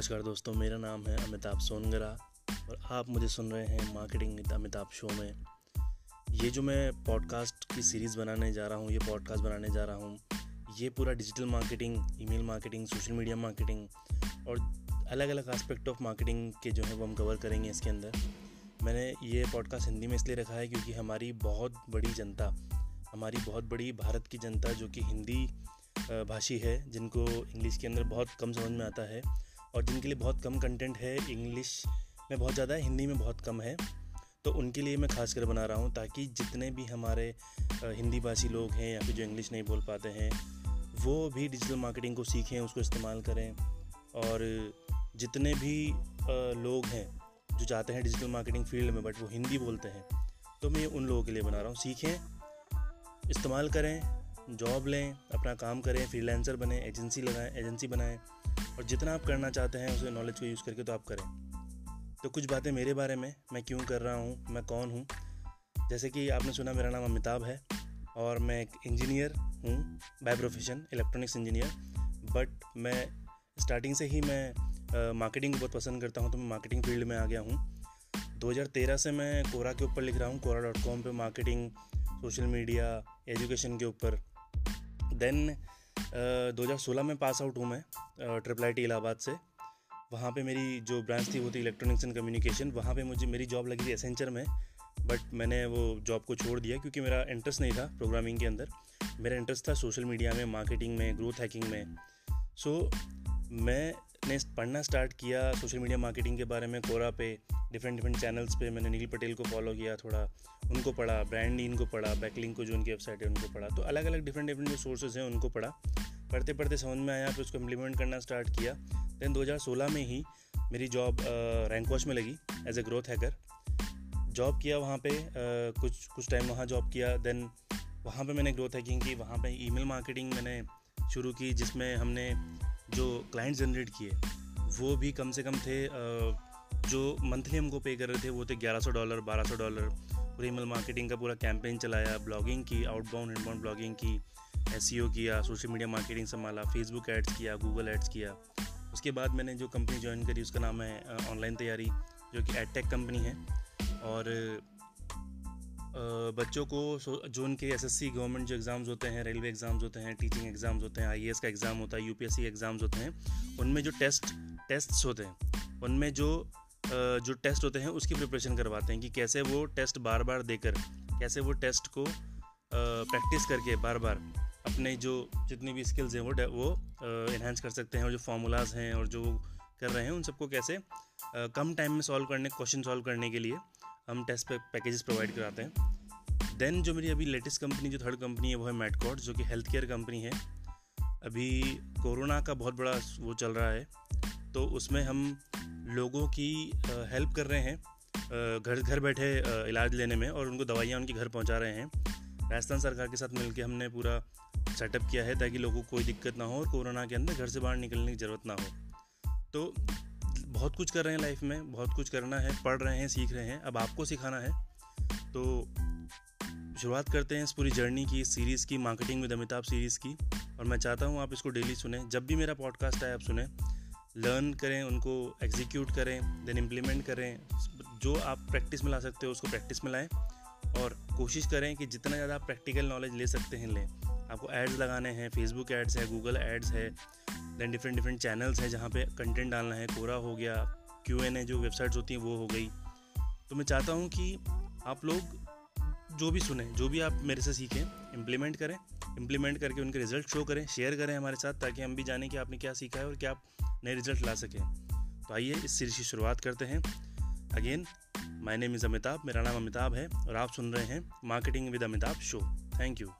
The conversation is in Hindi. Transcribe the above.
नमस्कार दोस्तों, मेरा नाम है अमिताभ सोनगरा और आप मुझे सुन रहे हैं मार्केटिंग अमिताभ शो में। ये जो मैं पॉडकास्ट की सीरीज़ बनाने जा रहा हूँ, ये पॉडकास्ट बनाने जा रहा हूँ, ये पूरा digital marketing email marketing social media marketing और अलग अलग एस्पेक्ट ऑफ़ मार्केटिंग के जो है वो हम कवर करेंगे इसके अंदर। मैंने ये पॉडकास्ट हिंदी में इसलिए रखा है क्योंकि हमारी बहुत बड़ी जनता, हमारी बहुत बड़ी भारत की जनता जो कि हिंदी भाषी है, जिनको इंग्लिश के अंदर बहुत कम समझ में आता है और जिनके लिए बहुत कम कंटेंट है इंग्लिश में बहुत ज़्यादा है हिंदी में बहुत कम है तो उनके लिए मैं खास कर बना रहा हूँ ताकि जितने भी हमारे हिंदी भाषी लोग हैं या फिर जो इंग्लिश नहीं बोल पाते हैं, वो भी डिजिटल मार्केटिंग को सीखें, उसको इस्तेमाल करें और जितने भी लोग हैं जो चाहते हैं डिजिटल मार्केटिंग फ़ील्ड में बट वो हिंदी बोलते हैं तो मैं उन लोगों के लिए बना रहा हूँ। सीखें, इस्तेमाल करें जॉब लें, अपना काम करें फ्रीलांसर बने एजेंसी लगाएँ एजेंसी बनाएँ और जितना आप करना चाहते हैं, उसे नॉलेज को यूज़ करके तो आप करें। तो कुछ बातें मेरे बारे में, मैं क्यों कर रहा हूँ, मैं कौन हूँ? जैसे कि आपने सुना मेरा नाम अमिताभ है और मैं एक इंजीनियर हूँ by profession electronics engineer but मैं स्टार्टिंग से ही मैं मार्केटिंग बहुत पसंद करता हूँ तो मैं मार्केटिंग फ़ील्ड में आ गया हूँ। 2013 से मैं कोरा के ऊपर लिख रहा हूँ, कोरा डॉट कॉम पर मार्केटिंग सोशल मीडिया एजुकेशन के ऊपर। देन दो हज़ार सोलह में पास आउट हूँ मैं ट्रिपल आई टी इलाहाबाद से। वहाँ पे मेरी जो ब्रांच थी वो थी इलेक्ट्रॉनिक्स एंड कम्युनिकेशन वहाँ पे मुझे मेरी जॉब लगी थी एसेंचर में बट मैंने वो जॉब को छोड़ दिया क्योंकि मेरा इंटरेस्ट नहीं था प्रोग्रामिंग के अंदर। मेरा इंटरेस्ट था सोशल मीडिया में मार्केटिंग में ग्रोथ हैकिंग में। सो so, मैं ने पढ़ना स्टार्ट किया सोशल मीडिया मार्केटिंग के बारे में कोरा पे डिफरेंट डिफरेंट चैनल्स पे। मैंने नील पटेल को फॉलो किया थोड़ा, उनको पढ़ा ब्रांड इनको पढ़ा बैकलिंग को जो उनकी वेबसाइट है उनको पढ़ा। तो अलग अलग डिफरेंट डिफरेंट जो सोर्सेज हैं उनको पढ़ा। पढ़ते पढ़ते समझ में आया, फिर उसको इम्प्लीमेंट करना स्टार्ट किया। देन 2016 में ही मेरी जॉब रैंक वॉच में लगी as a growth hacker job किया वहाँ पे कुछ कुछ टाइम वहाँ जॉब किया। देन वहाँ पे मैंने ग्रोथ हैकिंग की, वहाँ पे ईमेल मार्केटिंग मैंने शुरू की, जिसमें हमने जो क्लाइंट जनरेट किए, वो भी कम से कम थे जो मंथली हमको पे कर रहे थे, वो थे 1100 डॉलर 1200 डॉलर पूरी ईमेल मार्केटिंग का पूरा कैंपेन चलाया ब्लॉगिंग की आउटबाउंड इनबाउंड ब्लॉगिंग की एस किया सोशल मीडिया मार्केटिंग संभाला फेसबुक एड्स किया गूगल एड्स किया। उसके बाद मैंने जो कंपनी ज्वाइन करी, उसका नाम है ऑनलाइन तैयारी, जो कि एडटेक कंपनी है। और बच्चों को जो उनके एसएससी गवर्नमेंट जो एग्ज़ाम्स होते हैं रेलवे एग्ज़ाम्स होते हैं टीचिंग एग्ज़ाम्स होते हैं आईएएस का एग्ज़ाम होता है यूपीएससी एग्ज़ाम्स होते हैं, उनमें जो टेस्ट टेस्ट्स होते हैं, उनमें जो जो टेस्ट होते हैं, उसकी प्रिपरेशन करवाते हैं कि कैसे वो टेस्ट बार बार देकर, कैसे वो टेस्ट को प्रैक्टिस करके बार बार अपने जो जितनी भी स्किल्स हैं वो वो इन्हेंस कर सकते हैं और जो फार्मूलाज हैं और जो कर रहे हैं, उन सबको कैसे कम टाइम में सॉल्व करने क्वेश्चन सॉल्व करने के लिए। हम टेस्ट पे पैकेजेस प्रोवाइड कराते हैं। देन जो मेरी अभी लेटेस्ट कंपनी जो थर्ड कंपनी है, वो है मेडकॉट जो कि हेल्थ केयर कंपनी है। अभी कोरोना का बहुत बड़ा वो चल रहा है तो उसमें हम लोगों की हेल्प कर रहे हैं घर घर बैठे इलाज लेने में और उनको दवाइयाँ उनके घर पहुँचा रहे हैं। राजस्थान सरकार के साथ मिलकर हमने पूरा सेटअप किया है ताकि लोगों को कोई दिक्कत ना हो और कोरोना के अंदर घर से बाहर निकलने की ज़रूरत ना हो। तो बहुत कुछ कर रहे हैं लाइफ में, बहुत कुछ करना है, पढ़ रहे हैं, सीख रहे हैं, अब आपको सिखाना है। तो शुरुआत करते हैं इस पूरी जर्नी की सीरीज़ की मार्केटिंग विद अमिताभ सीरीज़ की। और मैं चाहता हूँ आप इसको डेली सुने। जब भी मेरा पॉडकास्ट आए, आप सुने। लर्न करें, उनको एग्जीक्यूट करें देन इम्प्लीमेंट करें। जो आप प्रैक्टिस में ला सकते हो, उसको प्रैक्टिस में लाएँ। और कोशिश करें कि जितना ज़्यादा आप प्रैक्टिकल नॉलेज ले सकते हैं, लें। आपको एड्स लगाने हैं फेसबुक एड्स है गूगल एड्स है देन डिफरेंट डिफरेंट चैनल्स हैं जहाँ पे कंटेंट डालना है। कोरा हो गया क्यू एन ए जो वेबसाइट्स होती हैं, वो हो गई। तो मैं चाहता हूँ कि आप लोग जो भी सुने, जो भी आप मेरे से सीखें इम्प्लीमेंट करें। इम्प्लीमेंट करके उनके रिज़ल्ट शो करें शेयर करें हमारे साथ, ताकि हम भी जानें कि आपने क्या सीखा है और क्या आप नए रिज़ल्ट ला सकें। तो आइए इस सीरीज़ की शुरुआत करते हैं। Again my name is Amitabh मेरा नाम अमिताभ है और आप सुन रहे हैं marketing with Amitabh show thank you